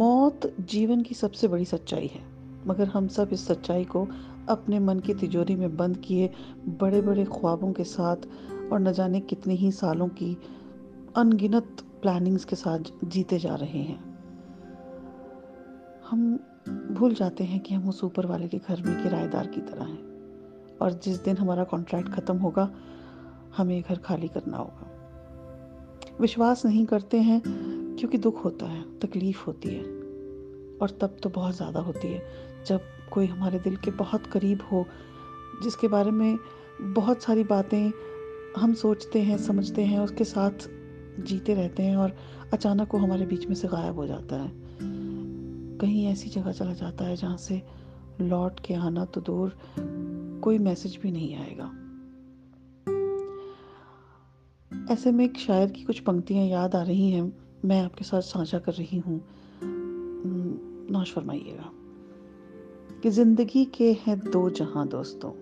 मौत जीवन की सबसे बड़ी सच्चाई है। मगर हम सब इस सच्चाई को अपने मन की तिजोरी में बंद किए बड़े बड़े ख्वाबों के साथ और न जाने कितने ही सालों की अनगिनत प्लानिंग्स के साथ जीते जा रहे हैं। हम भूल जाते हैं कि हम उस ऊपर वाले के घर में किराएदार की तरह हैं और जिस दिन हमारा कॉन्ट्रैक्ट ख़त्म होगा, हमें घर खाली करना होगा। विश्वास नहीं करते हैं क्योंकि दुख होता है, तकलीफ़ होती है। और तब तो बहुत ज़्यादा होती है। जब कोई हमारे दिल के बहुत करीब हो, जिसके बारे में बहुत सारी बातें हम सोचते हैं, समझते हैं, उसके साथ जीते रहते हैं और अचानक वो हमारे बीच में से गायब हो जाता है। कहीं ऐसी जगह चला जाता है जहाँ से लौट के आना तो दूर कोई मैसेज भी नहीं आएगा। ऐसे में एक शायर की कुछ पंक्तियाँ याद आ रही हैं। मैं आपके साथ साझा कर रही हूँ। नौश फरमाइएगा। कि ज़िंदगी के हैं दो जहाँ दोस्तों।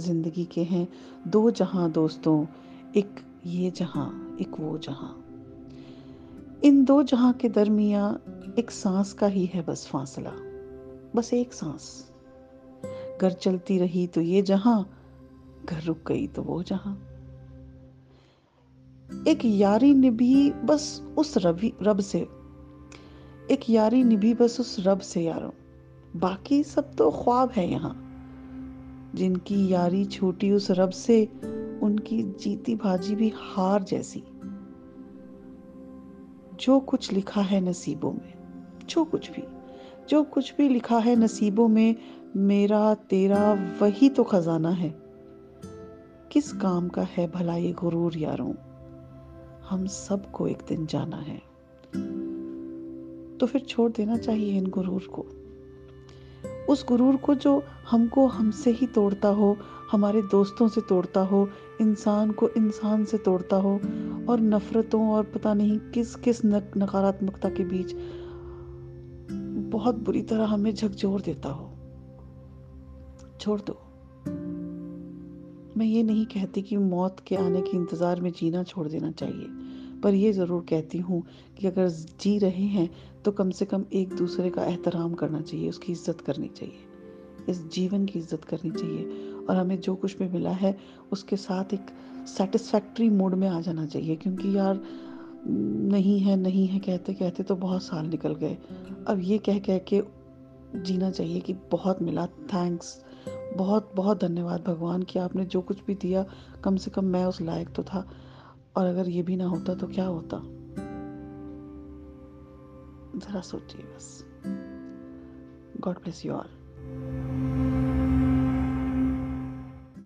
ज़िंदगी के हैं दो जहाँ दोस्तों। एक ये जहाँ, एक वो जहाँ। इन दो जहाँ के दरमिया एक सांस का ही है बस फासला। बस एक सांस। घर चलती रही तो ये जहाँ, घर रुक गई तो वो जहाँ। एक यारी निभी बस उस रवि रब से। एक यारी निभी बस उस रब से, यारो। बाकी सब तो ख्वाब है यहाँ। जिनकी यारी छोटी उस रब से, उनकी जीती भाजी भी हार जैसी। जो कुछ लिखा है नसीबों में, जो कुछ भी, जो कुछ भी लिखा है नसीबों में, मेरा तेरा वही तो खजाना है। किस काम का है भला ये गुरूर, यारों? हम सबको एक दिन जाना है। तो फिर छोड़ देना चाहिए इन गुरूर को। उस गुरूर को जो हमको हमसे ही तोड़ता हो, हमारे दोस्तों से तोड़ता हो, इंसान को इंसान से तोड़ता हो, और नफरतों और पता नहीं किस किस नकारात्मकता के बीच बहुत बुरी तरह हमें झकझोर देता हो। छोड़ दो। मैं ये नहीं कहती कि मौत के आने के इंतज़ार में जीना छोड़ देना चाहिए, पर यह ज़रूर कहती हूँ कि अगर जी रहे हैं तो कम से कम एक दूसरे का एहतराम करना चाहिए, उसकी इज़्ज़त करनी चाहिए, इस जीवन की इज़्ज़त करनी चाहिए, और हमें जो कुछ भी मिला है, उसके साथ एक सेटिस्फैक्ट्री मोड में आ जाना चाहिए, क्योंकि यार, नहीं है नहीं है, कहते कहते तो बहुत साल निकल गए। अब ये कह कह के जीना चाहिए कि बहुत मिला थैंक्स बहुत बहुत धन्यवाद भगवान कि आपने जो कुछ भी दिया, कम से कम मैं उस लायक तो था। और अगर ये भी ना होता तो क्या होता? ज़रा सोचिए बस। God bless you all